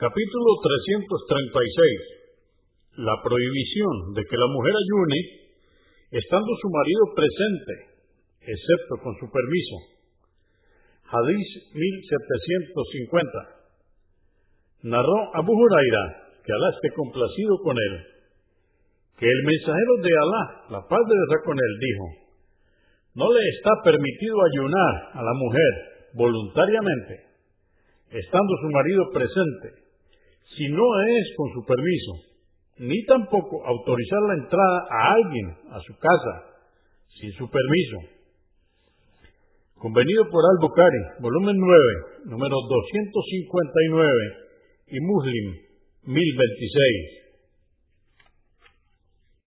Capítulo 336. La prohibición de que la mujer ayune estando su marido presente, excepto con su permiso. Hadís 1750. Narró Abu Huraira, que Alá esté complacido con él, que el mensajero de Alá, la paz de Dios con él, dijo, no le está permitido ayunar a la mujer voluntariamente, estando su marido presente, si no es con su permiso, ni tampoco autorizar la entrada a alguien a su casa sin su permiso. Convenido por Al-Bukhari, volumen 9, número 259 y Muslim 1026.